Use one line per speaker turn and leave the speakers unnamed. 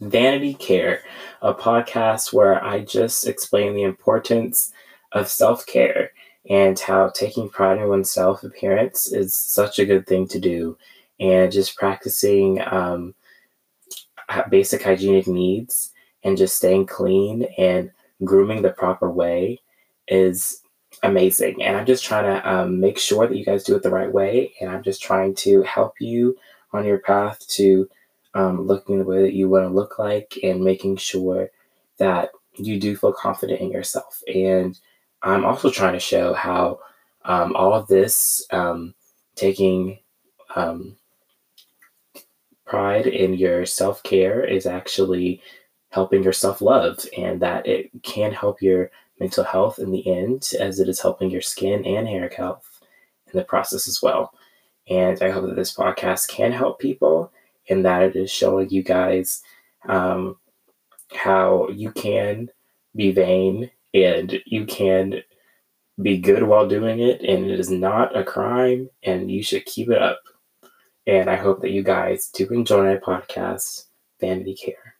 Vanity Care, a podcast where I just explain the importance of self care and how taking pride in one's self appearance is such a good thing to do, and just practicing um, basic hygienic needs and just staying clean and grooming the proper way is amazing. And I'm just trying to um, make sure that you guys do it the right way. And I'm just trying to help you on your path to um, looking the way that you want to look like and making sure that you do feel confident in yourself. And I'm also trying to show how um, all of this, um, taking um, pride in your self care, is actually helping your self love, and that it can help your mental health in the end, as it is helping your skin and hair health in the process as well. And I hope that this podcast can help people and that it is showing you guys um, how you can be vain and you can be good while doing it, and it is not a crime, and you should keep it up. And I hope that you guys do enjoy my podcast, Vanity Care.